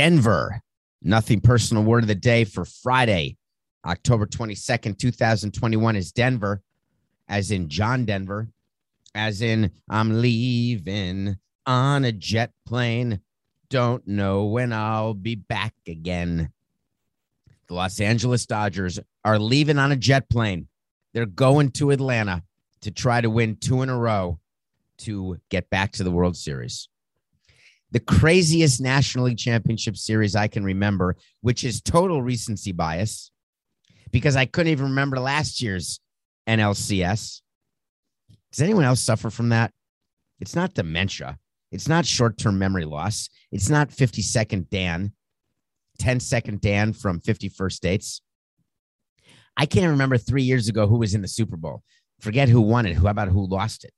Denver. Nothing personal word of the day for Friday, October 22nd, 2021 is Denver, as in John Denver, as in I'm leaving on a jet plane. Don't know when I'll be back again. The Los Angeles Dodgers are leaving on a jet plane. They're going to Atlanta to try to win two in a row to get back to the World Series. The craziest National League Championship series I can remember, which is total recency bias because I couldn't even remember last year's NLCS. Does anyone else suffer from that? It's not dementia. It's not short term memory loss. It's not 50 second Dan, 10 second Dan from 50 First Dates. I can't remember three years ago who was in the Super Bowl. Forget who won it. Who about who lost it?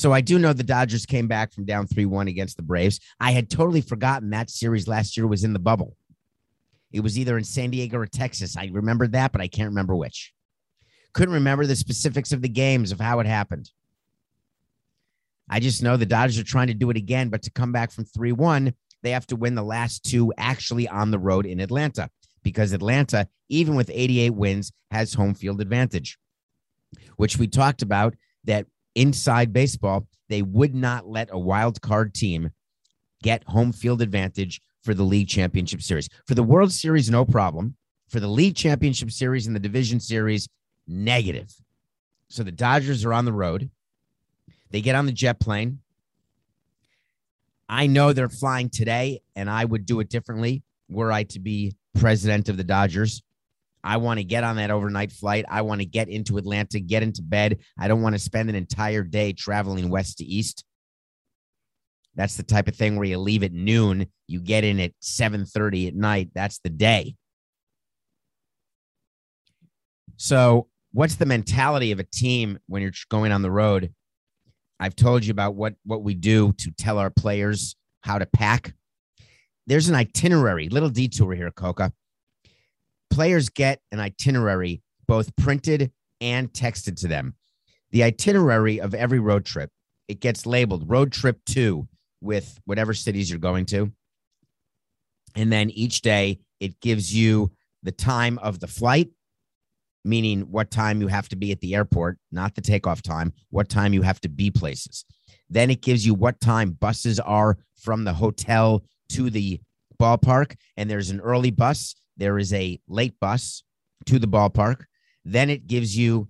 So I do know the Dodgers came back from down 3 1 against the Braves. I had totally forgotten that series last year was in the bubble. It was either in San Diego or Texas. I remember that, but I can't remember which. Couldn't remember the specifics of the games of how it happened. I just know the Dodgers are trying to do it again, but to come back from 3 1, they have to win the last two actually on the road in Atlanta because Atlanta, even with 88 wins, has home field advantage, which we talked about that inside baseball, they would not let a wild card team get home field advantage for the league championship series. For the World Series, no problem. For the league championship series and the division series, negative. So the Dodgers are on the road. They get on the jet plane. I know they're flying today, and I would do it differently were I to be president of the Dodgers. I want to get on that overnight flight. I want to get into Atlanta, get into bed. I don't want to spend an entire day traveling west to east. That's the type of thing where you leave at noon, you get in at 7:30 at night. That's the day. So, what's the mentality of a team when you're going on the road? I've told you about what what we do to tell our players how to pack. There's an itinerary, little detour here, Coca. Players get an itinerary both printed and texted to them. The itinerary of every road trip, it gets labeled road trip 2 with whatever cities you're going to. And then each day it gives you the time of the flight meaning what time you have to be at the airport, not the takeoff time, what time you have to be places. Then it gives you what time buses are from the hotel to the ballpark. And there's an early bus, there is a late bus to the ballpark. Then it gives you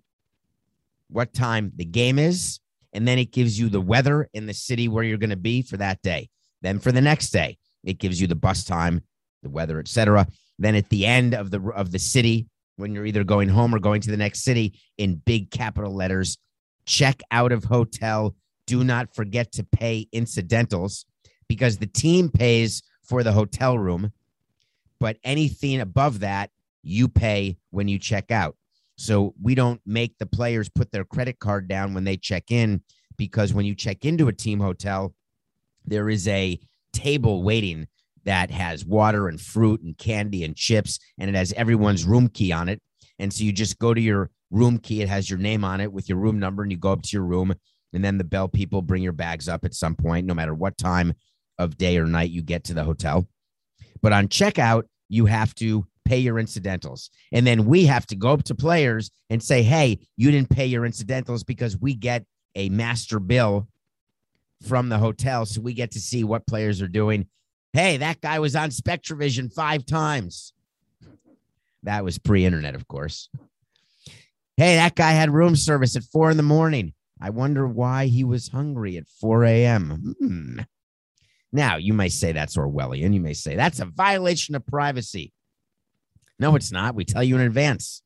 what time the game is. And then it gives you the weather in the city where you're going to be for that day. Then for the next day, it gives you the bus time, the weather, etc. Then at the end of the of the city, when you're either going home or going to the next city in big capital letters. Check out of hotel. Do not forget to pay incidentals because the team pays for the hotel room, but anything above that, you pay when you check out. So we don't make the players put their credit card down when they check in because when you check into a team hotel, there is a table waiting that has water and fruit and candy and chips, and it has everyone's room key on it. And so you just go to your room key, it has your name on it with your room number, and you go up to your room. And then the bell people bring your bags up at some point, no matter what time of day or night you get to the hotel. But on checkout, you have to pay your incidentals. And then we have to go up to players and say, hey, you didn't pay your incidentals because we get a master bill from the hotel. So we get to see what players are doing Hey, that guy was on Spectravision five times. That was pre internet, of course. Hey, that guy had room service at four in the morning. I wonder why he was hungry at 4 a.m. Hmm. Now, you may say that's Orwellian. You may say that's a violation of privacy. No, it's not. We tell you in advance.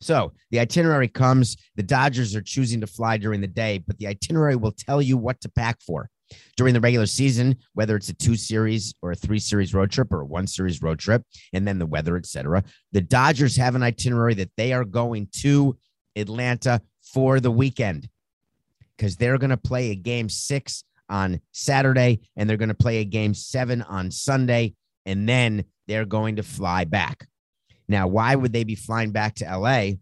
So the itinerary comes. The Dodgers are choosing to fly during the day, but the itinerary will tell you what to pack for during the regular season, whether it's a two series or a three series road trip or a one series road trip, and then the weather, etc. The Dodgers have an itinerary that they are going to Atlanta for the weekend because they're going to play a game six on Saturday and they're going to play a game seven on Sunday, and then they're going to fly back. Now, why would they be flying back to LA?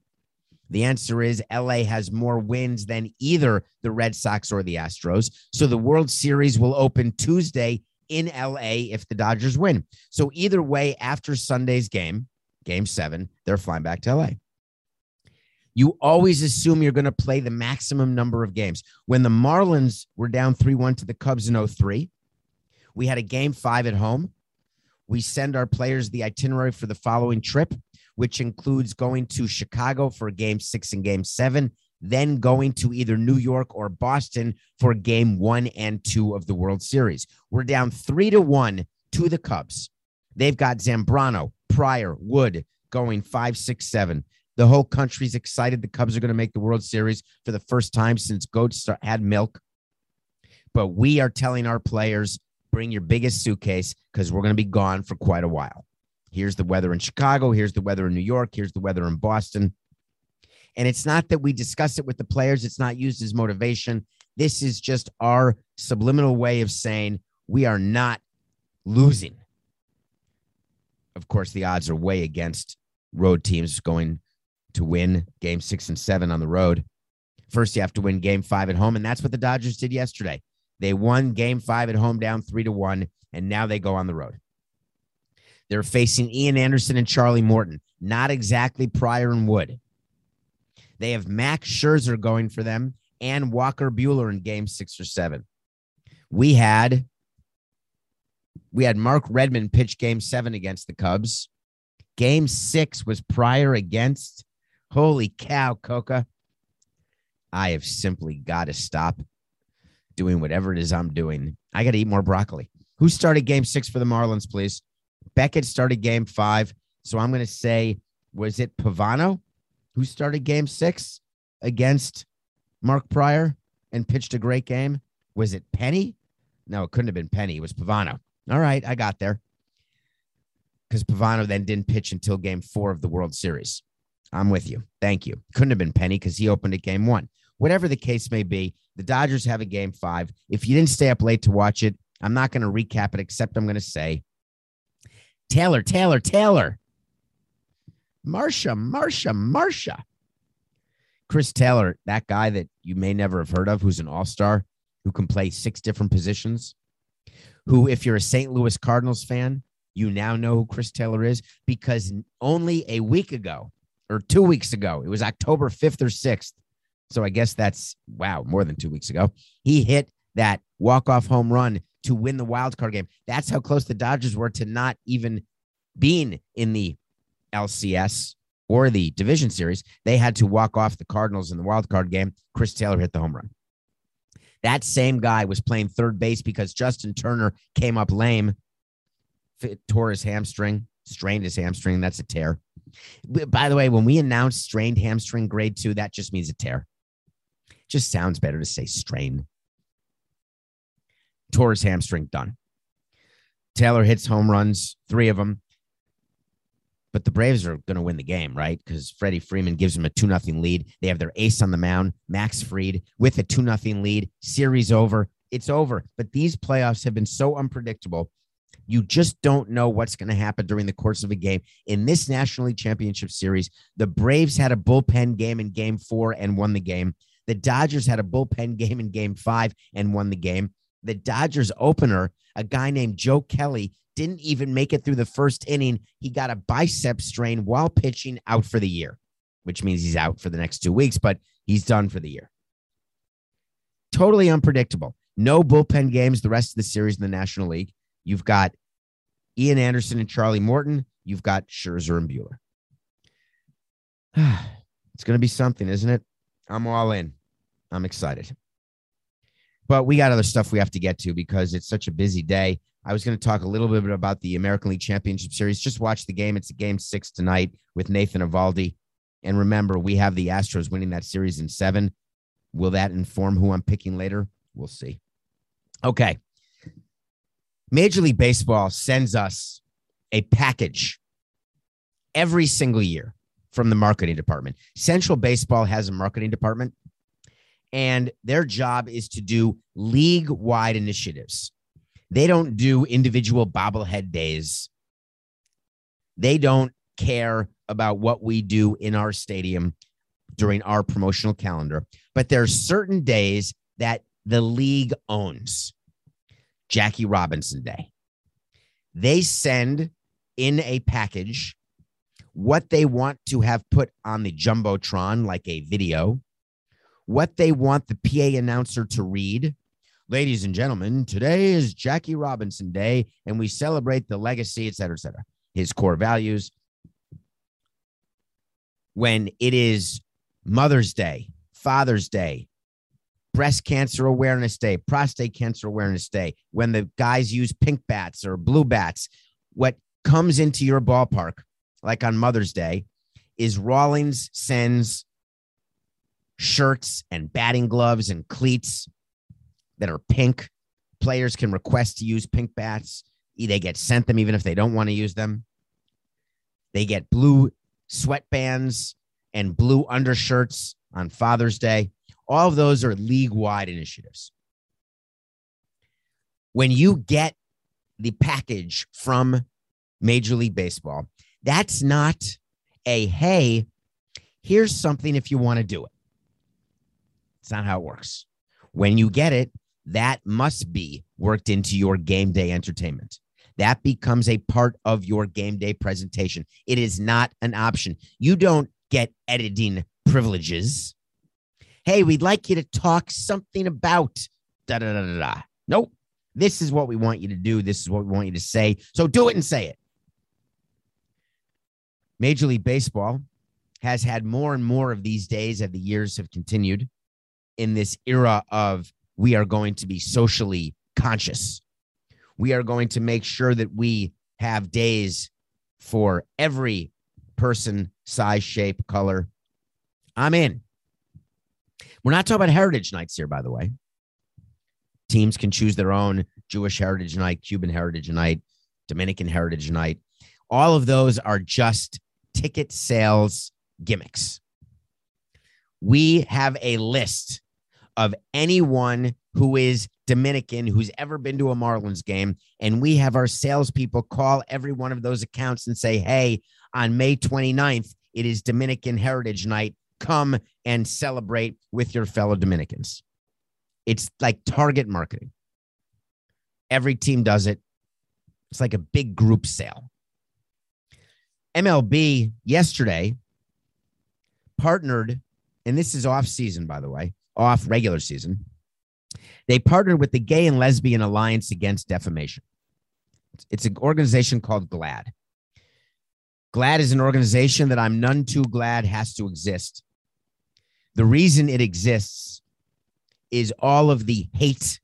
The answer is LA has more wins than either the Red Sox or the Astros. So the World Series will open Tuesday in LA if the Dodgers win. So either way, after Sunday's game, game seven, they're flying back to LA. You always assume you're going to play the maximum number of games. When the Marlins were down 3 1 to the Cubs in 03, we had a game five at home. We send our players the itinerary for the following trip, which includes going to Chicago for game six and game seven, then going to either New York or Boston for game one and two of the World Series. We're down three to one to the Cubs. They've got Zambrano, Prior, Wood going five, six, seven. The whole country's excited. The Cubs are going to make the World Series for the first time since goats had milk. But we are telling our players bring your biggest suitcase because we're going to be gone for quite a while. Here's the weather in Chicago. Here's the weather in New York. Here's the weather in Boston. And it's not that we discuss it with the players, it's not used as motivation. This is just our subliminal way of saying we are not losing. Of course, the odds are way against road teams going to win game six and seven on the road. First, you have to win game five at home. And that's what the Dodgers did yesterday. They won game five at home down three to one, and now they go on the road. They're facing Ian Anderson and Charlie Morton, not exactly Prior and Wood. They have Max Scherzer going for them and Walker Buehler in game six or seven. We had we had Mark Redman pitch game seven against the Cubs. Game six was Prior against. Holy cow, Coca. I have simply got to stop doing whatever it is I'm doing. I got to eat more broccoli. Who started game six for the Marlins, please? Beckett started game five. So I'm going to say, was it Pavano who started game six against Mark Prior and pitched a great game? Was it Penny? No, it couldn't have been Penny. It was Pavano. All right, I got there. Because Pavano then didn't pitch until game four of the World Series. I'm with you. Thank you. Couldn't have been Penny because he opened at game one. Whatever the case may be, the Dodgers have a game five. If you didn't stay up late to watch it, I'm not going to recap it, except I'm going to say Taylor, Taylor, Taylor. Marsha, Marsha, Marsha. Chris Taylor, that guy that you may never have heard of, who's an all star, who can play six different positions, who, if you're a St. Louis Cardinals fan, you now know who Chris Taylor is because only a week ago or two weeks ago, it was October 5th or 6th. So I guess that's, wow, more than two weeks ago. He hit that walk off home run to win the wild card game. That's how close the Dodgers were to not even being in the LCS or the division series. They had to walk off the Cardinals in the wild card game. Chris Taylor hit the home run. That same guy was playing third base because Justin Turner came up lame, tore his hamstring, strained his hamstring. That's a tear. By the way, when we announce strained hamstring grade two, that just means a tear. Just sounds better to say strain. Tore his hamstring, done. Taylor hits home runs, three of them. But the Braves are going to win the game, right? Because Freddie Freeman gives them a 2 0 lead. They have their ace on the mound, Max Fried, with a 2 0 lead. Series over. It's over. But these playoffs have been so unpredictable. You just don't know what's going to happen during the course of a game. In this National League Championship Series, the Braves had a bullpen game in game four and won the game. The Dodgers had a bullpen game in game five and won the game. The Dodgers opener, a guy named Joe Kelly, didn't even make it through the first inning. He got a bicep strain while pitching out for the year, which means he's out for the next two weeks, but he's done for the year. Totally unpredictable. No bullpen games the rest of the series in the National League. You've got Ian Anderson and Charlie Morton. You've got Scherzer and Buehler. it's going to be something, isn't it? I'm all in. I'm excited. But we got other stuff we have to get to because it's such a busy day. I was going to talk a little bit about the American League Championship Series. Just watch the game. It's a game six tonight with Nathan Eovaldi. And remember, we have the Astros winning that series in seven. Will that inform who I'm picking later? We'll see. Okay. Major League Baseball sends us a package every single year from the marketing department. Central Baseball has a marketing department, and their job is to do league wide initiatives. They don't do individual bobblehead days. They don't care about what we do in our stadium during our promotional calendar, but there are certain days that the league owns. Jackie Robinson Day. They send in a package what they want to have put on the Jumbotron, like a video, what they want the PA announcer to read. Ladies and gentlemen, today is Jackie Robinson Day, and we celebrate the legacy, et cetera, et cetera, his core values. When it is Mother's Day, Father's Day, Breast Cancer Awareness Day, Prostate Cancer Awareness Day, when the guys use pink bats or blue bats, what comes into your ballpark, like on Mother's Day, is Rawlings sends shirts and batting gloves and cleats that are pink. Players can request to use pink bats. They get sent them even if they don't want to use them. They get blue sweatbands and blue undershirts on Father's Day. All of those are league wide initiatives. When you get the package from Major League Baseball, that's not a hey, here's something if you want to do it. It's not how it works. When you get it, that must be worked into your game day entertainment. That becomes a part of your game day presentation. It is not an option. You don't get editing privileges. Hey, we'd like you to talk something about da da da da da. Nope. This is what we want you to do. This is what we want you to say. So do it and say it. Major League Baseball has had more and more of these days as the years have continued in this era of we are going to be socially conscious. We are going to make sure that we have days for every person, size, shape, color. I'm in. We're not talking about heritage nights here, by the way. Teams can choose their own Jewish heritage night, Cuban heritage night, Dominican heritage night. All of those are just ticket sales gimmicks. We have a list of anyone who is Dominican who's ever been to a Marlins game. And we have our salespeople call every one of those accounts and say, hey, on May 29th, it is Dominican Heritage Night. Come and celebrate with your fellow Dominicans. It's like target marketing. Every team does it. It's like a big group sale. MLB yesterday partnered, and this is off season, by the way, off regular season. They partnered with the Gay and Lesbian Alliance Against Defamation. It's an organization called GLAAD. GLAAD is an organization that I'm none too glad has to exist. The reason it exists is all of the hate,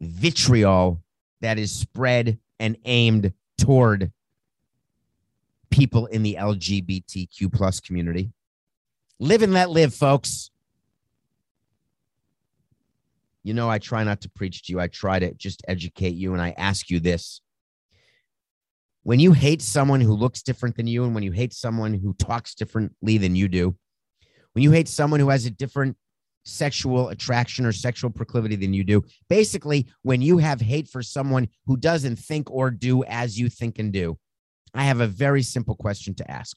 vitriol that is spread and aimed toward people in the LGBTQ plus community. Live and let live, folks. You know, I try not to preach to you. I try to just educate you. And I ask you this when you hate someone who looks different than you, and when you hate someone who talks differently than you do, when you hate someone who has a different sexual attraction or sexual proclivity than you do, basically, when you have hate for someone who doesn't think or do as you think and do, I have a very simple question to ask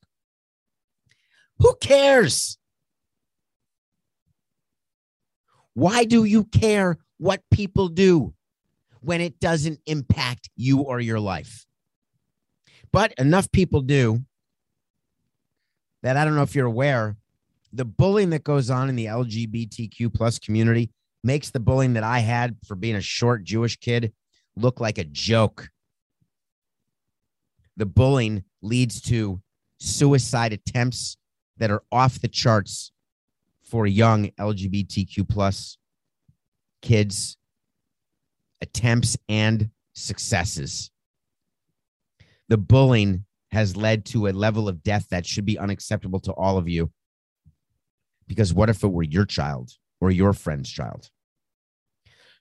Who cares? Why do you care what people do when it doesn't impact you or your life? But enough people do that I don't know if you're aware, the bullying that goes on in the LGBTQ plus community makes the bullying that I had for being a short Jewish kid look like a joke. The bullying leads to suicide attempts that are off the charts for young LGBTQ plus kids, attempts and successes. The bullying has led to a level of death that should be unacceptable to all of you. Because what if it were your child or your friend's child?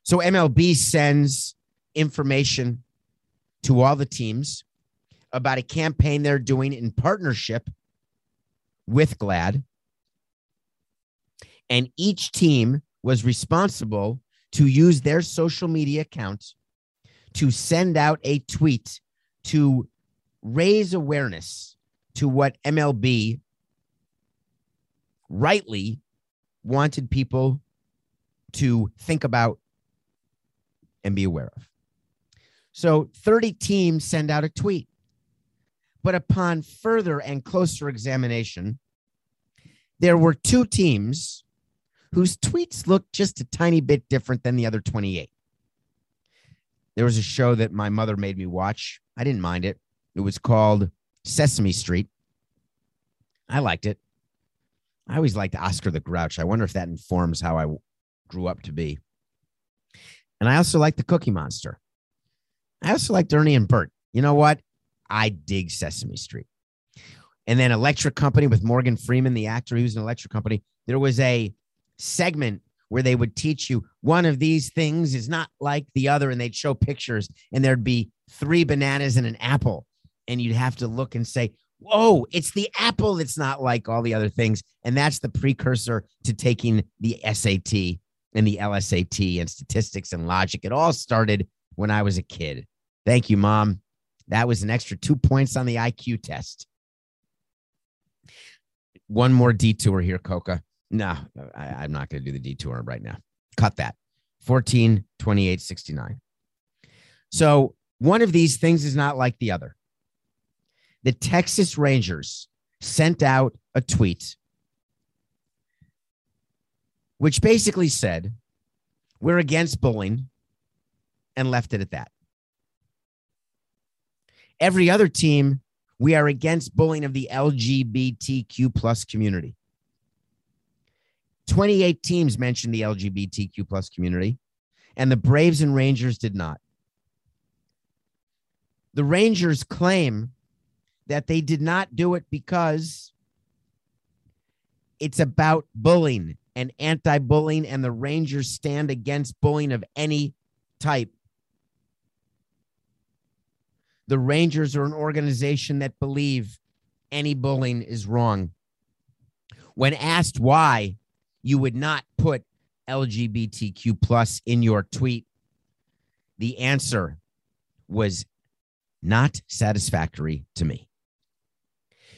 So MLB sends information to all the teams about a campaign they're doing in partnership with GLAAD. and each team was responsible to use their social media accounts to send out a tweet to raise awareness to what MLB rightly wanted people to think about and be aware of. So 30 teams send out a tweet. But upon further and closer examination, there were two teams whose tweets looked just a tiny bit different than the other 28. There was a show that my mother made me watch. I didn't mind it. It was called Sesame Street. I liked it. I always liked Oscar the Grouch. I wonder if that informs how I grew up to be. And I also like the Cookie Monster. I also liked Ernie and Bert. You know what? I dig Sesame Street. And then Electric Company with Morgan Freeman, the actor he was in Electric Company. There was a segment where they would teach you one of these things is not like the other, and they'd show pictures, and there'd be three bananas and an apple. And you'd have to look and say, Whoa, it's the apple that's not like all the other things. And that's the precursor to taking the SAT and the LSAT and statistics and logic. It all started when I was a kid. Thank you, mom. That was an extra two points on the IQ test. One more detour here, Coca. No, I, am not going to do the detour right now. Cut that. 14, 28, 69. So one of these things is not like the other. The Texas Rangers sent out a tweet which basically said, We're against bullying and left it at that. Every other team, we are against bullying of the LGBTQ plus community. 28 teams mentioned the LGBTQ plus community, and the Braves and Rangers did not. The Rangers claim that they did not do it because it's about bullying and anti bullying, and the Rangers stand against bullying of any type. The Rangers are an organization that believe any bullying is wrong. When asked why you would not put LGBTQ plus in your tweet, the answer was not satisfactory to me.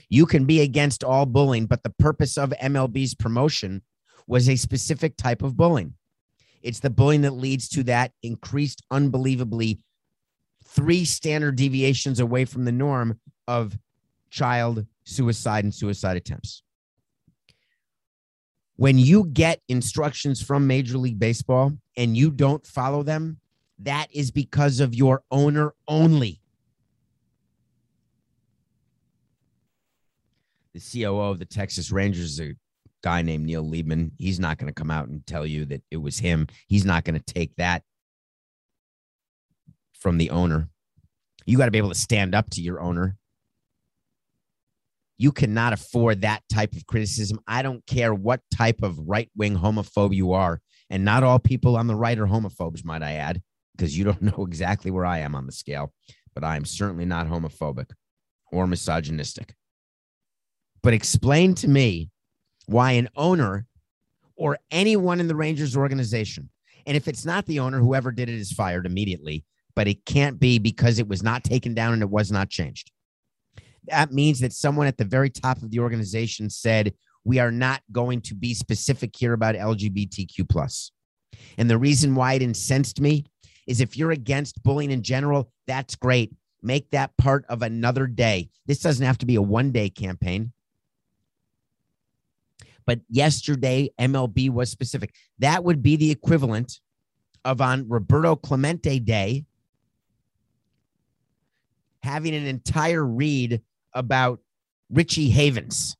You can be against all bullying, but the purpose of MLB's promotion was a specific type of bullying. It's the bullying that leads to that increased, unbelievably three standard deviations away from the norm of child suicide and suicide attempts. When you get instructions from Major League Baseball and you don't follow them, that is because of your owner only. The COO of the Texas Rangers a guy named Neil Leibman. He's not going to come out and tell you that it was him. He's not going to take that from the owner. You got to be able to stand up to your owner. You cannot afford that type of criticism. I don't care what type of right wing homophobe you are. And not all people on the right are homophobes, might I add, because you don't know exactly where I am on the scale. But I am certainly not homophobic or misogynistic. But explain to me why an owner or anyone in the Rangers organization, and if it's not the owner, whoever did it is fired immediately, but it can't be because it was not taken down and it was not changed. That means that someone at the very top of the organization said, we are not going to be specific here about LGBTQ plus. And the reason why it incensed me is if you're against bullying in general, that's great. Make that part of another day. This doesn't have to be a one day campaign. But yesterday, MLB was specific. That would be the equivalent of on Roberto Clemente Day having an entire read about Richie Havens.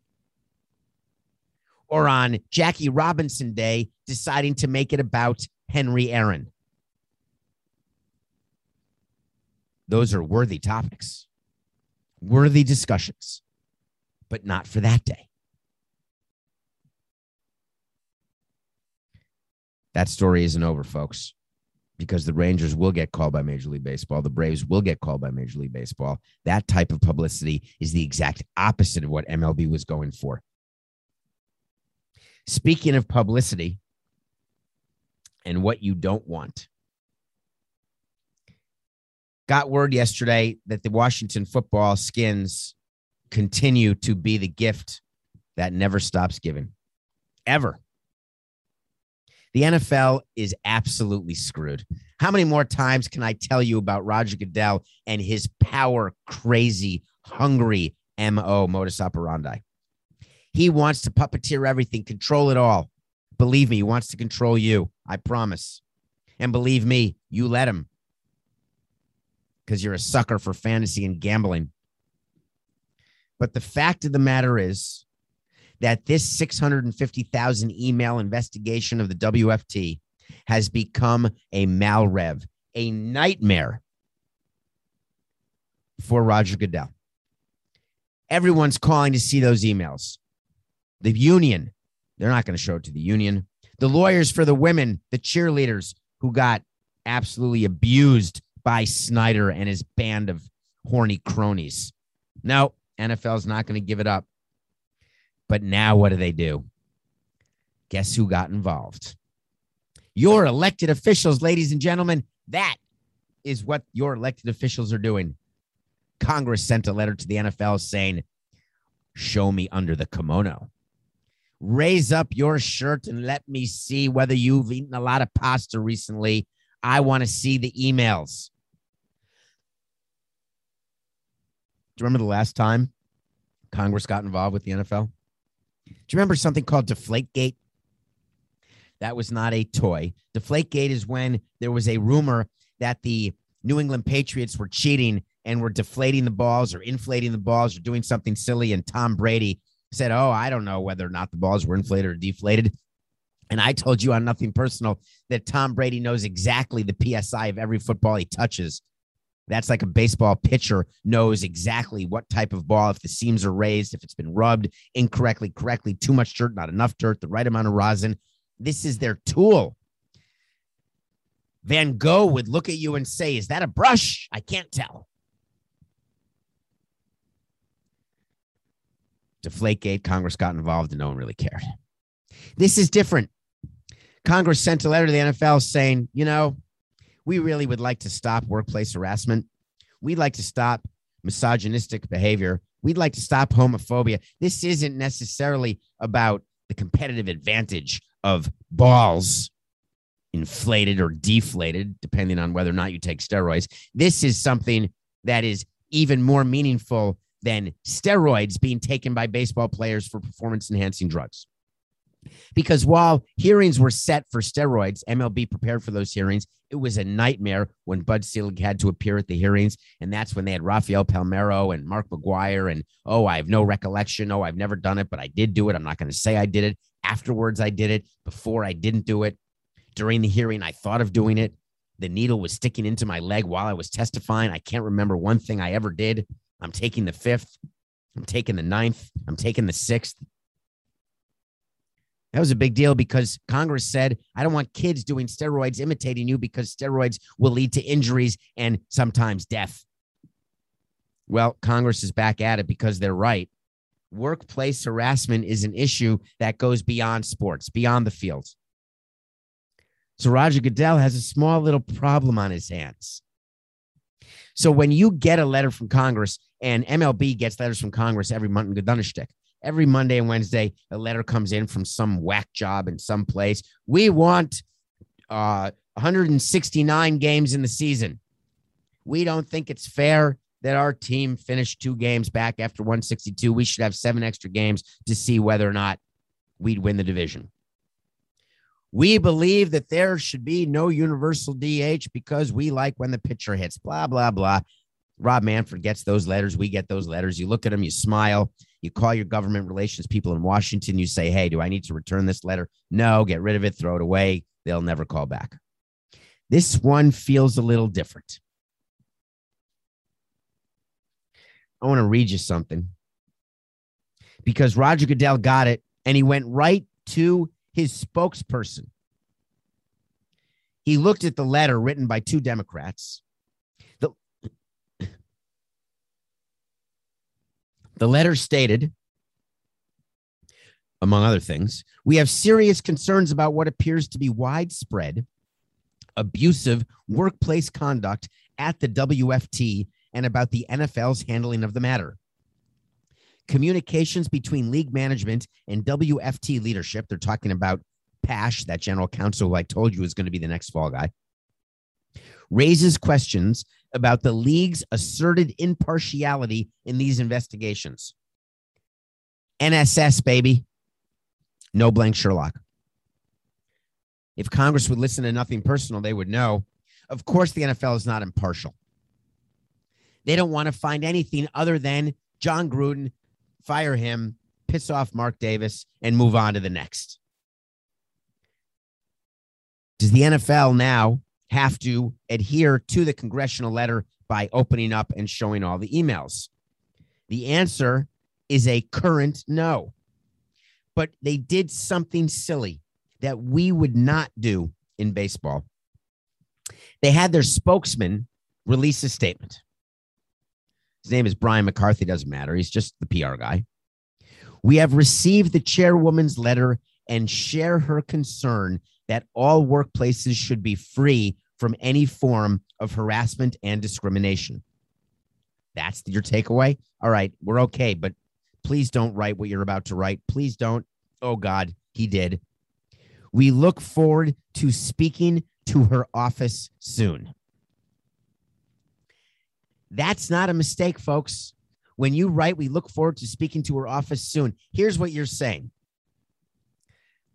Or on Jackie Robinson Day, deciding to make it about Henry Aaron. Those are worthy topics, worthy discussions, but not for that day. That story isn't over, folks, because the Rangers will get called by Major League Baseball. The Braves will get called by Major League Baseball. That type of publicity is the exact opposite of what MLB was going for. Speaking of publicity and what you don't want, got word yesterday that the Washington football skins continue to be the gift that never stops giving, ever. The NFL is absolutely screwed. How many more times can I tell you about Roger Goodell and his power crazy, hungry MO modus operandi? He wants to puppeteer everything, control it all. Believe me, he wants to control you. I promise. And believe me, you let him because you're a sucker for fantasy and gambling. But the fact of the matter is that this 650,000 email investigation of the WFT has become a malrev, a nightmare for Roger Goodell. Everyone's calling to see those emails. The union, they're not going to show it to the union. The lawyers for the women, the cheerleaders who got absolutely abused by Snyder and his band of horny cronies. No, NFL's not going to give it up. But now what do they do? Guess who got involved? Your elected officials, ladies and gentlemen. That is what your elected officials are doing. Congress sent a letter to the NFL saying, Show me under the kimono. Raise up your shirt and let me see whether you've eaten a lot of pasta recently. I want to see the emails. Do you remember the last time Congress got involved with the NFL? Do you remember something called Deflategate? That was not a toy. Deflategate is when there was a rumor that the New England Patriots were cheating and were deflating the balls or inflating the balls or doing something silly. And Tom Brady said, Oh, I don't know whether or not the balls were inflated or deflated. And I told you on nothing personal that Tom Brady knows exactly the PSI of every football he touches. That's like a baseball pitcher knows exactly what type of ball, if the seams are raised, if it's been rubbed incorrectly, correctly, too much dirt, not enough dirt, the right amount of rosin. This is their tool. Van Gogh would look at you and say, Is that a brush? I can't tell. Deflategate, Congress got involved and no one really cared. This is different. Congress sent a letter to the NFL saying, you know, we really would like to stop workplace harassment. We'd like to stop misogynistic behavior. We'd like to stop homophobia. This isn't necessarily about the competitive advantage of balls inflated or deflated, depending on whether or not you take steroids. This is something that is even more meaningful than steroids being taken by baseball players for performance enhancing drugs. Because while hearings were set for steroids, MLB prepared for those hearings. It was a nightmare when Bud Selig had to appear at the hearings. And that's when they had Rafael Palmeiro and Mark McGwire. And oh, I have no recollection. Oh, I've never done it, but I did do it. I'm not going to say I did it. Afterwards, I did it. Before, I didn't do it. During the hearing, I thought of doing it. The needle was sticking into my leg while I was testifying. I can't remember one thing I ever did. I'm taking the fifth. I'm taking the ninth. I'm taking the sixth. That was a big deal because Congress said, I don't want kids doing steroids imitating you because steroids will lead to injuries and sometimes death. Well, Congress is back at it because they're right. Workplace harassment is an issue that goes beyond sports, beyond the field. So Roger Goodell has a small little problem on his hands. So when you get a letter from Congress, and MLB gets letters from Congress every month in Donnerstick, every Monday and Wednesday, a letter comes in from some whack job in some place. We want uh, 169 games in the season. We don't think it's fair that our team finished two games back after 162. We should have seven extra games to see whether or not we'd win the division. We believe that there should be no universal DH because we like when the pitcher hits, blah, blah, blah. Rob Manfred gets those letters. We get those letters. You look at them, you smile, you call your government relations people in Washington. You say, Hey, do I need to return this letter? No, get rid of it, throw it away. They'll never call back. This one feels a little different. I want to read you something because Roger Goodell got it and he went right to his spokesperson. He looked at the letter written by two Democrats. The letter stated, among other things, we have serious concerns about what appears to be widespread abusive workplace conduct at the WFT and about the NFL's handling of the matter communications between league management and WFT leadership. They're talking about Pash, that general counsel who I told you is going to be the next fall guy, raises questions about the league's asserted impartiality in these investigations. NSS, baby. No blank Sherlock. If Congress would listen to nothing personal, they would know. Of course, the NFL is not impartial. They don't want to find anything other than Jon Gruden, fire him, piss off Mark Davis, and move on to the next. Does the NFL now have to adhere to the congressional letter by opening up and showing all the emails? The answer is a current no. But they did something silly that we would not do in baseball. They had their spokesman release a statement. His name is Brian McCarthy, doesn't matter. He's just the PR guy. We have received the chairwoman's letter and share her concern that all workplaces should be free from any form of harassment and discrimination. That's your takeaway. All right, we're okay, but please don't write what you're about to write. Please don't. Oh, God, he did. We look forward to speaking to her office soon. That's not a mistake, folks. When you write, we look forward to speaking to her office soon. Here's what you're saying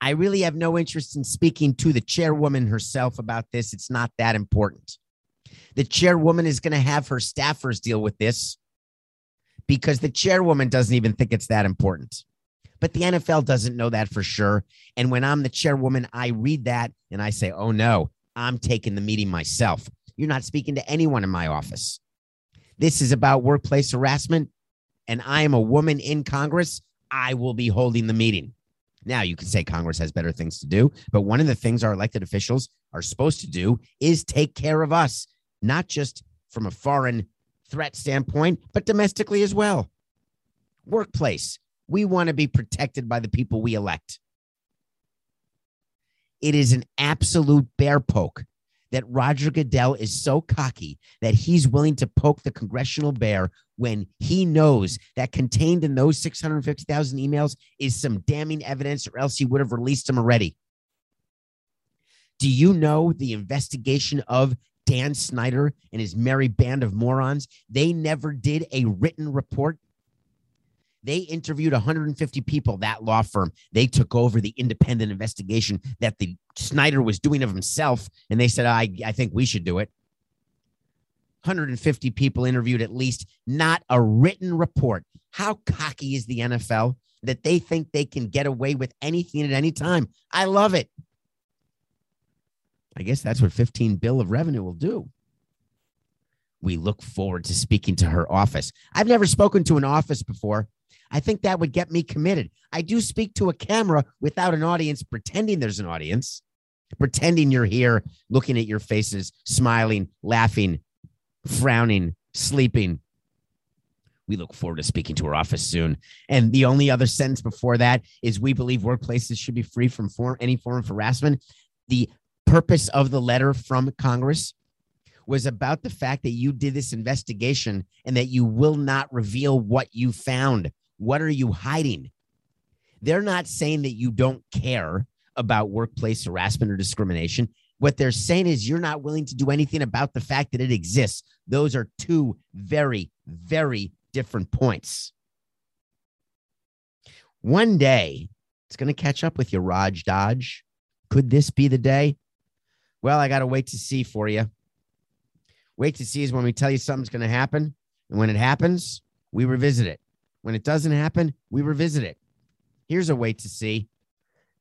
I really have no interest in speaking to the chairwoman herself about this. It's not that important. The chairwoman is going to have her staffers deal with this because the chairwoman doesn't even think it's that important. But the NFL doesn't know that for sure. And when I'm the chairwoman, I read that and I say, oh no, I'm taking the meeting myself. You're not speaking to anyone in my office. This is about workplace harassment, and I am a woman in Congress. I will be holding the meeting. Now, you can say Congress has better things to do, but one of the things our elected officials are supposed to do is take care of us, not just from a foreign threat standpoint, but domestically as well. Workplace, we want to be protected by the people we elect. It is an absolute bear poke that Roger Goodell is so cocky that he's willing to poke the congressional bear when he knows that contained in those 650,000 emails is some damning evidence, or else he would have released them already. Do you know the investigation of Dan Snyder and his merry band of morons? They never did a written report they interviewed 150 people, that law firm. They took over the independent investigation that the Snyder was doing of himself. And they said, I, I think we should do it. 150 people interviewed at least, not a written report. How cocky is the NFL that they think they can get away with anything at any time? I love it. I guess that's what 15 bill of revenue will do. We look forward to speaking to her office. I've never spoken to an office before. I think that would get me committed. I do speak to a camera without an audience, pretending there's an audience, pretending you're here, looking at your faces, smiling, laughing, frowning, sleeping. We look forward to speaking to her office soon. And the only other sentence before that is we believe workplaces should be free from form, any form of harassment. The purpose of the letter from Congress was about the fact that you did this investigation and that you will not reveal what you found. What are you hiding? They're not saying that you don't care about workplace harassment or discrimination. What they're saying is you're not willing to do anything about the fact that it exists. Those are two very, very different points. One day, it's going to catch up with you, Raj Dodge. Could this be the day? Well, I got to wait to see for you. Wait to see is when we tell you something's going to happen. And when it happens, we revisit it. When it doesn't happen, we revisit it. Here's a way to see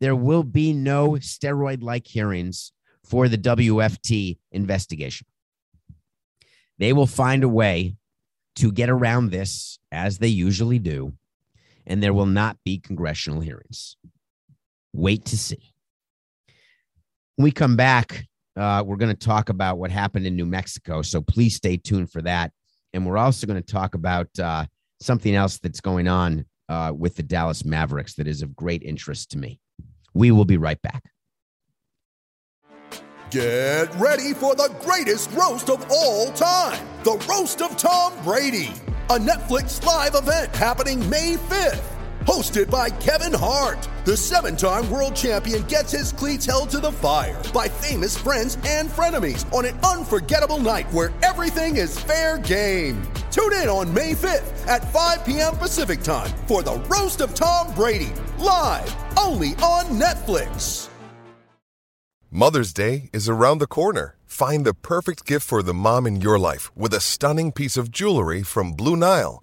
there will be no steroid like hearings for the WFT investigation. They will find a way to get around this as they usually do, and there will not be congressional hearings. Wait to see. When we come back, uh, we're going to talk about what happened in New Mexico. So please stay tuned for that. And we're also going to talk about uh, something else that's going on uh, with the Dallas Mavericks that is of great interest to me. We will be right back. Get ready for the greatest roast of all time the Roast of Tom Brady, a Netflix live event happening May 5th Hosted by Kevin Hart, the seven time world champion gets his cleats held to the fire by famous friends and frenemies on an unforgettable night where everything is fair game. Tune in on May 5th at 5 p.m. Pacific time for the Roast of Tom Brady, live only on Netflix. Mother's Day is around the corner. Find the perfect gift for the mom in your life with a stunning piece of jewelry from Blue Nile.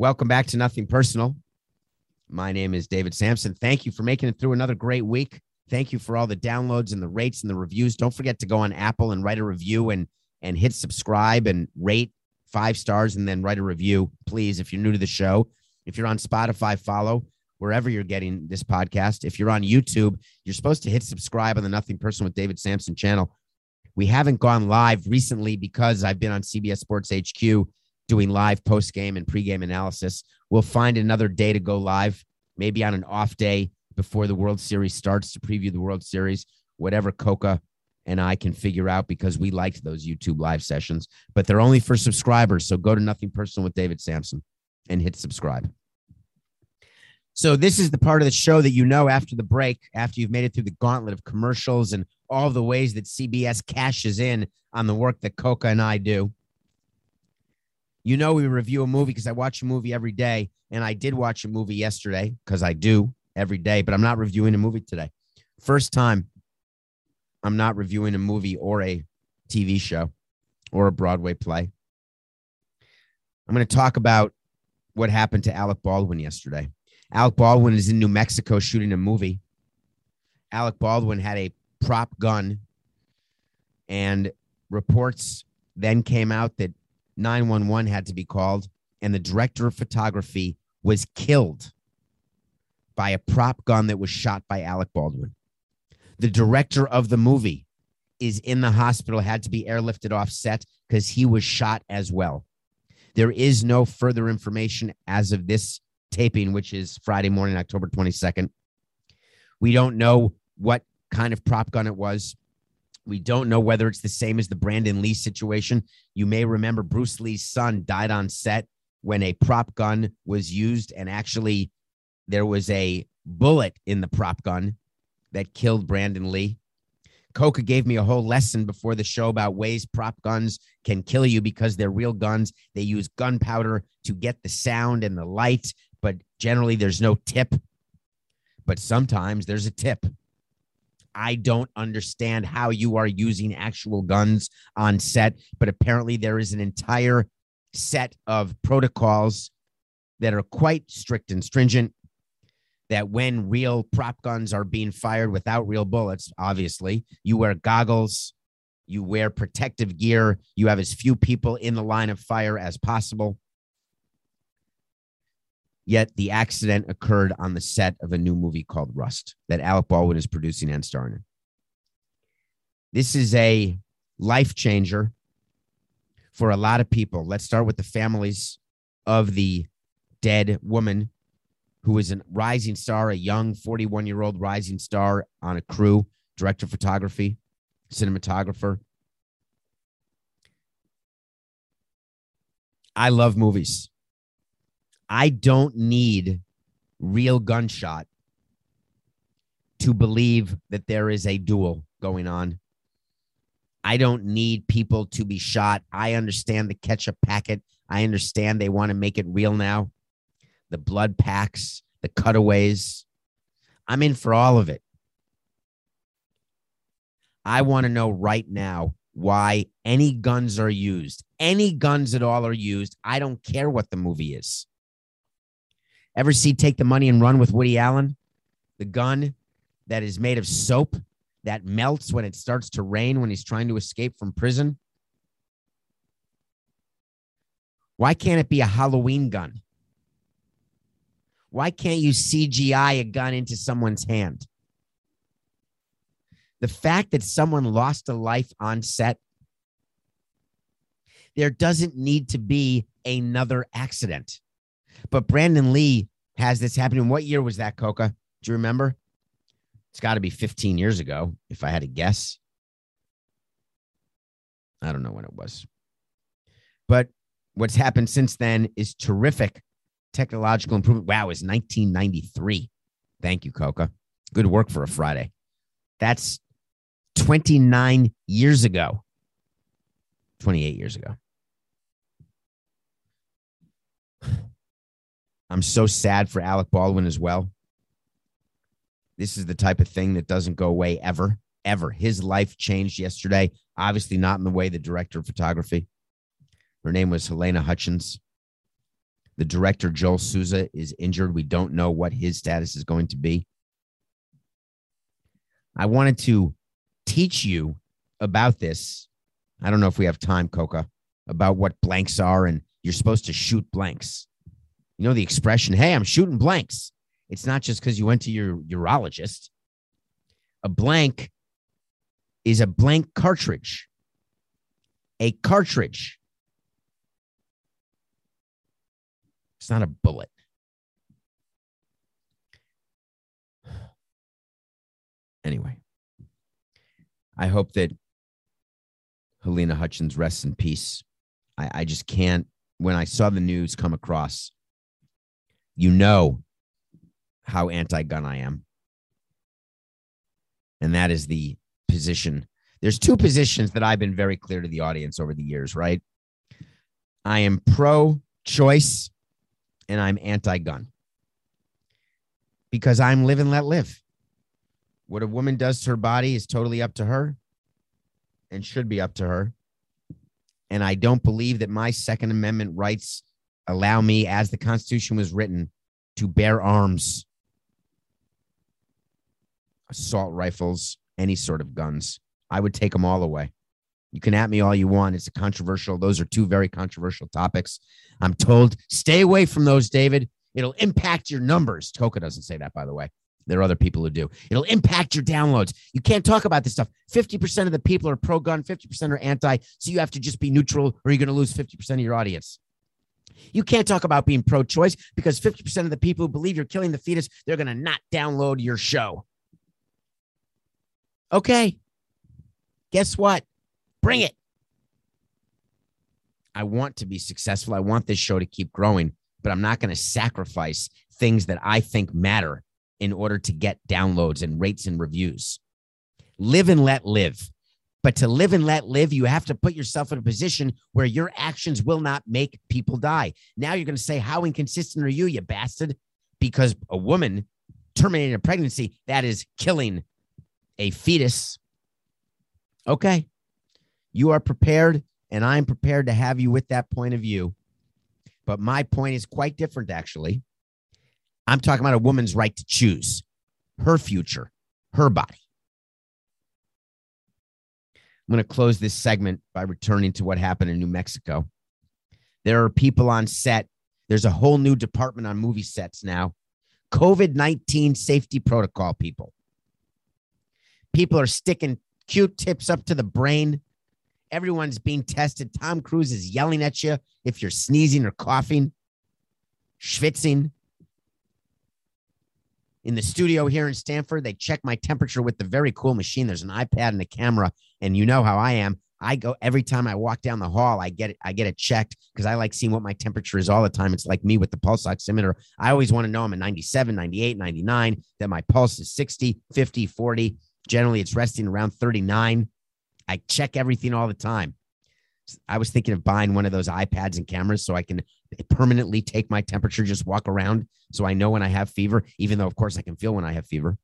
Welcome back to Nothing Personal. My name is David Samson. Thank you for making it through another great week. Thank you for all the downloads and the rates and the reviews. Don't forget to go on Apple and write a review and and hit subscribe and rate five stars and then write a review, please. If you're new to the show, if you're on Spotify, follow wherever you're getting this podcast. If you're on YouTube, you're supposed to hit subscribe on the Nothing Personal with David Samson channel. We haven't gone live recently because I've been on CBS Sports HQ doing live post game and pregame analysis. We'll find another day to go live, maybe on an off day before the World Series starts to preview the World Series, whatever Coca and I can figure out because we liked those YouTube live sessions, but they're only for subscribers. So go to Nothing Personal with David Samson and hit subscribe. So this is the part of the show that you know after the break, after you've made it through the gauntlet of commercials and all the ways that CBS cashes in on the work that Coca and I do. You know, we review a movie because I watch a movie every day. And I did watch a movie yesterday because I do every day, but I'm not reviewing a movie today. First time I'm not reviewing a movie or a TV show or a Broadway play. I'm going to talk about what happened to Alec Baldwin yesterday. Alec Baldwin is in New Mexico shooting a movie. Alec Baldwin had a prop gun, and reports then came out that 911 had to be called, and the director of photography was killed by a prop gun that was shot by Alec Baldwin. The director of the movie is in the hospital, had to be airlifted off set because he was shot as well. There is no further information as of this taping, which is Friday morning, October 22nd. We don't know what kind of prop gun it was. We don't know whether it's the same as the Brandon Lee situation. You may remember Bruce Lee's son died on set when a prop gun was used, and actually, there was a bullet in the prop gun that killed Brandon Lee. Coca gave me a whole lesson before the show about ways prop guns can kill you because they're real guns. They use gunpowder to get the sound and the light, but generally there's no tip. But sometimes there's a tip. I don't understand how you are using actual guns on set, but apparently there is an entire set of protocols that are quite strict and stringent. That when real prop guns are being fired without real bullets, obviously, you wear goggles, you wear protective gear, you have as few people in the line of fire as possible. Yet the accident occurred on the set of a new movie called Rust that Alec Baldwin is producing and starring in. This is a life changer for a lot of people. Let's start with the families of the dead woman who is a rising star, a young 41 year old rising star on a crew, director of photography, cinematographer. I love movies. I don't need real gunshot to believe that there is a duel going on. I don't need people to be shot. I understand the ketchup packet. I understand they want to make it real now. The blood packs, the cutaways. I'm in for all of it. I want to know right now why any guns are used. Any guns at all are used. I don't care what the movie is. Ever see Take the Money and Run with Woody Allen? The gun that is made of soap that melts when it starts to rain when he's trying to escape from prison? Why can't it be a Halloween gun? Why can't you CGI a gun into someone's hand? The fact that someone lost a life on set, there doesn't need to be another accident. But Brandon Lee has this happening. What year was that, Coca? Do you remember? It's got to be 15 years ago, if I had to guess. I don't know when it was. But what's happened since then is terrific technological improvement. Wow, is 1993. Thank you, Coca. Good work for a Friday. That's 29 years ago, 28 years ago. I'm so sad for Alec Baldwin as well. This is the type of thing that doesn't go away ever, ever. His life changed yesterday, obviously not in the way the director of photography. Her name was Helena Hutchins. The director, Joel Souza, is injured. We don't know what his status is going to be. I wanted to teach you about this. I don't know if we have time, Coca, about what blanks are, and you're supposed to shoot blanks. You know the expression, hey, I'm shooting blanks. It's not just because you went to your urologist. A blank is a blank cartridge. A cartridge. It's not a bullet. Anyway, I hope that Helena Hutchins rests in peace. I, I just can't. When I saw the news come across, you know how anti gun I am. And that is the position. There's two positions that I've been very clear to the audience over the years, right? I am pro choice and I'm anti gun because I'm live and let live. What a woman does to her body is totally up to her and should be up to her. And I don't believe that my Second Amendment rights allow me, as the Constitution was written, to bear arms, assault rifles, any sort of guns. I would take them all away. You can at me all you want. It's a controversial. Those are two very controversial topics. I'm told stay away from those, David. It'll impact your numbers. Coca doesn't say that, by the way. There are other people who do. It'll impact your downloads. You can't talk about this stuff. 50% of the people are pro gun, 50% are anti. So you have to just be neutral or you're going to lose 50% of your audience. You can't talk about being pro choice because 50% of the people who believe you're killing the fetus, they're going to not download your show. Okay. Guess what? Bring it. I want to be successful. I want this show to keep growing, but I'm not going to sacrifice things that I think matter in order to get downloads and rates and reviews. Live and let live. But to live and let live, you have to put yourself in a position where your actions will not make people die. Now you're going to say, How inconsistent are you, you bastard? Because a woman terminating a pregnancy, that is killing a fetus. Okay. You are prepared, and I'm prepared to have you with that point of view. But my point is quite different, actually. I'm talking about a woman's right to choose her future, her body. I'm going to close this segment by returning to what happened in New Mexico. There are people on set. There's a whole new department on movie sets now. COVID 19 safety protocol people. People are sticking Q tips up to the brain. Everyone's being tested. Tom Cruise is yelling at you if you're sneezing or coughing, schwitzing in the studio here in Stamford. They check my temperature with the very cool machine. There's an iPad and a camera, and you know how I am. I go every time I walk down the hall, I get it, I get it checked because I like seeing what my temperature is all the time. It's like me with the pulse oximeter. I always want to know I'm at 97, 98, 99, that my pulse is 60, 50, 40. Generally, it's resting around 39. I check everything all the time. I was thinking of buying one of those iPads and cameras so I can permanently take my temperature, just walk around so I know when I have fever, even though, of course, I can feel when I have fever.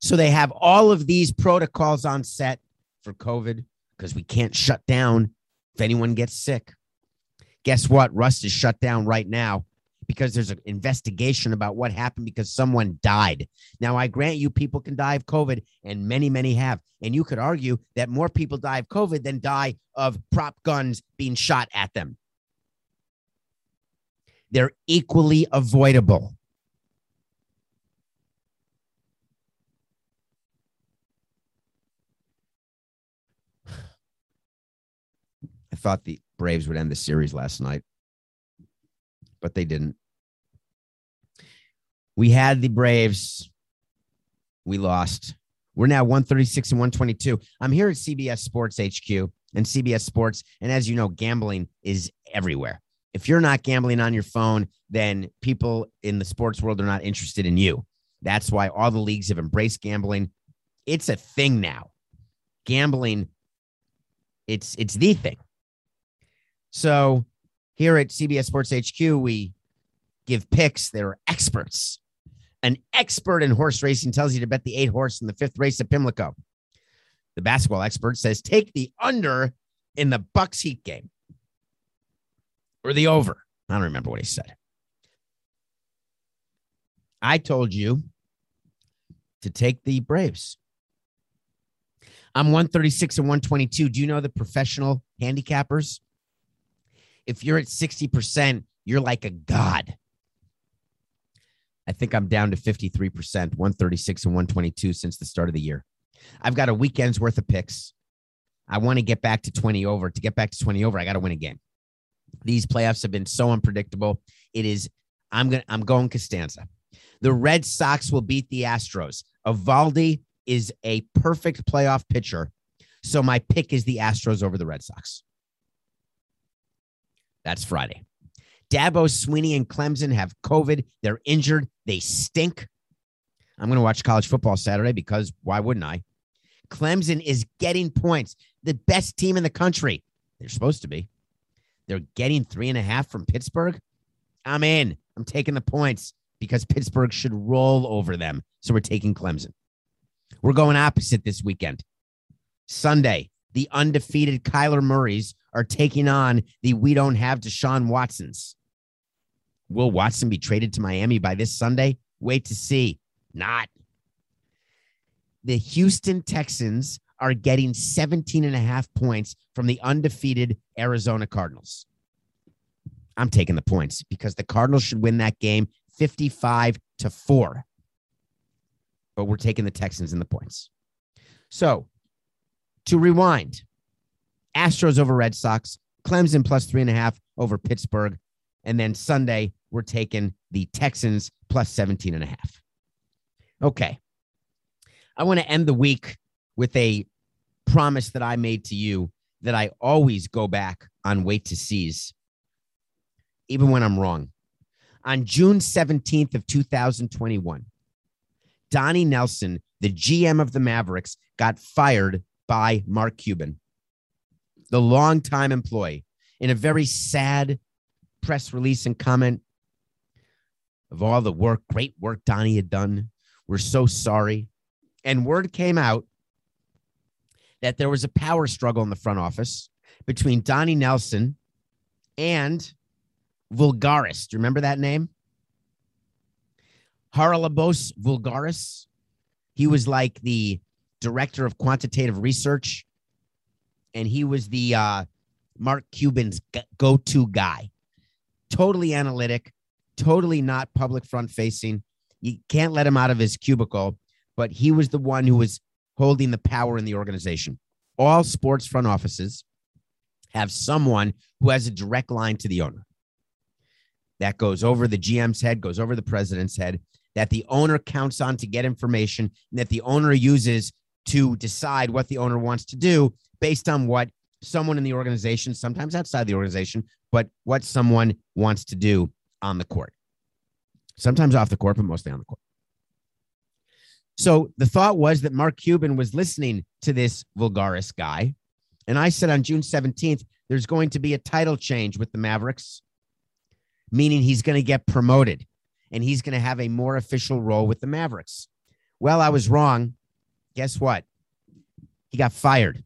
So they have all of these protocols on set for COVID because we can't shut down if anyone gets sick. Guess what? Rust is shut down right now because there's an investigation about what happened because someone died. Now, I grant you, people can die of COVID, and many, many have. And you could argue that more people die of COVID than die of prop guns being shot at them. They're equally avoidable. I thought the Braves would end the series last night, but they didn't. We had the Braves. We lost. We're now 136 and 122. I'm here at CBS Sports HQ and CBS Sports. And as you know, gambling is everywhere. If you're not gambling on your phone, then people in the sports world are not interested in you. That's why all the leagues have embraced gambling. It's a thing now. Gambling, it's it's the thing. So here at CBS Sports HQ, we give picks. They're experts. An expert in horse racing tells you to bet the eight horse in the fifth race at Pimlico. The basketball expert says take the under in the Bucks Heat game or the over. I don't remember what he said. I told you to take the Braves. I'm 136 and 122. Do you know the professional handicappers? If you're at 60%, you're like a god. I think I'm down to 53%, 136 and 122 since the start of the year. I've got a weekend's worth of picks. I want to get back to 20 over. To get back to 20 over, I got to win a game. These playoffs have been so unpredictable. It is, I'm going to, I'm going Costanza. The Red Sox will beat the Astros. Eovaldi is a perfect playoff pitcher. So my pick is the Astros over the Red Sox. That's Friday. Dabo, Swinney, and Clemson have COVID. They're injured. They stink. I'm going to watch college football Saturday because why wouldn't I? Clemson is getting points. The best team in the country. They're supposed to be. They're getting three and a half from Pittsburgh. I'm in. I'm taking the points because Pittsburgh should roll over them. So we're taking Clemson. We're going opposite this weekend. Sunday, the undefeated Kyler Murrays are taking on the we don't have Deshaun Watsons. Will Watson be traded to Miami by this Sunday? Wait to see. Not. The Houston Texans are getting 17 and a half points from the undefeated Arizona Cardinals. I'm taking the points because the Cardinals should win that game 55 to 4. But we're taking the Texans in the points. So to rewind, Astros over Red Sox, Clemson plus three and a half over Pittsburgh. And then Sunday, we're taking the Texans plus 17 and a half. Okay. I want to end the week with a promise that I made to you that I always go back on wait to seize, even when I'm wrong. On June 17th of 2021, Donnie Nelson, the GM of the Mavericks, got fired by Mark Cuban, the longtime employee, in a very sad press release and comment of all the work, great work Donnie had done. We're so sorry. And word came out that there was a power struggle in the front office between Donnie Nelson and Voulgaris. Do you remember that name? Haralabos Voulgaris. He was like the director of quantitative research, and he was the uh, Mark Cuban's go to guy. Totally analytic, totally not public front facing. You can't let him out of his cubicle, but he was the one who was holding the power in the organization. All sports front offices have someone who has a direct line to the owner. That goes over the GM's head, goes over the president's head, that the owner counts on to get information, and that the owner uses to decide what the owner wants to do based on what someone in the organization, sometimes outside the organization, but what someone wants to do on the court. Sometimes off the court, but mostly on the court. So the thought was that Mark Cuban was listening to this Voulgaris guy. And I said on June 17th, there's going to be a title change with the Mavericks, meaning he's going to get promoted and he's going to have a more official role with the Mavericks. Well, I was wrong. Guess what? He got fired.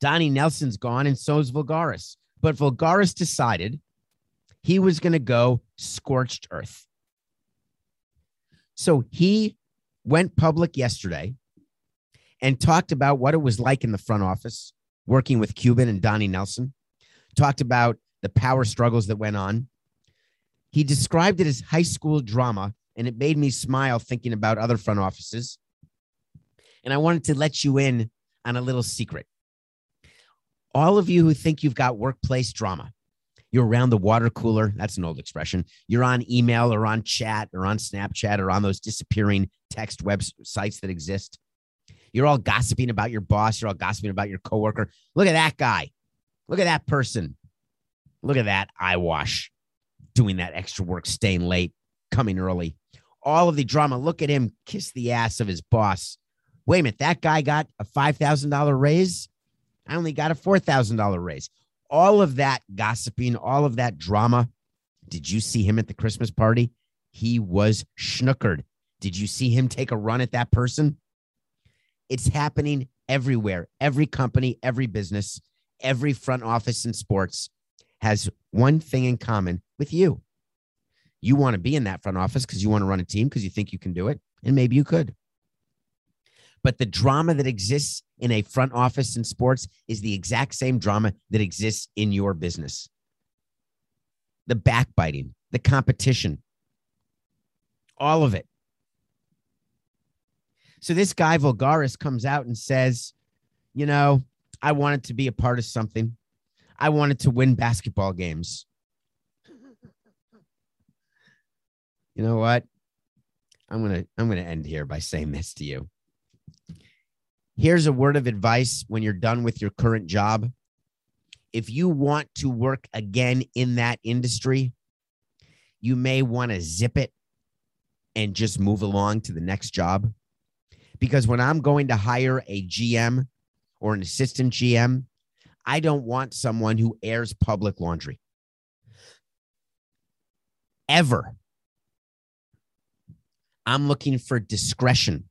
Donnie Nelson's gone, and so is Voulgaris. But Voulgaris decided he was going to go scorched earth. So he went public yesterday and talked about what it was like in the front office working with Cuban and Donnie Nelson, talked about the power struggles that went on. He described it as high school drama, and it made me smile thinking about other front offices. And I wanted to let you in on a little secret. All of you who think you've got workplace drama, you're around the water cooler. That's an old expression. You're on email or on chat or on Snapchat or on those disappearing text websites that exist. You're all gossiping about your boss. You're all gossiping about your coworker. Look at that guy. Look at that person. Look at that eyewash doing that extra work, staying late, coming early. All of the drama. Look at him kiss the ass of his boss. Wait a minute. That guy got a $5,000 raise. I only got a $4,000 raise. All of that gossiping, all of that drama. Did you see him at the Christmas party? He was schnookered. Did you see him take a run at that person? It's happening everywhere. Every company, every business, every front office in sports has one thing in common with you. You want to be in that front office because you want to run a team because you think you can do it. And maybe you could. But the drama that exists in a front office in sports is the exact same drama that exists in your business the backbiting, the competition, all of it. So this guy, Voulgaris, comes out and says, you know, I wanted to be a part of something. I wanted to win basketball games. You know what? I'm to I'm to end here by saying this to you. Here's a word of advice when you're done with your current job. If you want to work again in that industry, you may want to zip it and just move along to the next job. Because when I'm going to hire a GM or an assistant GM, I don't want someone who airs public laundry. Ever. I'm looking for discretion.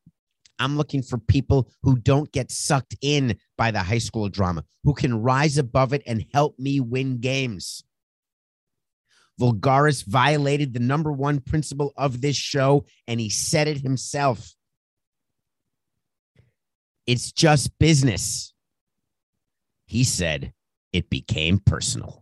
I'm looking for people who don't get sucked in by the high school drama, who can rise above it and help me win games. Voulgaris violated the number one principle of this show, and he said it himself. It's just business. He said it became personal.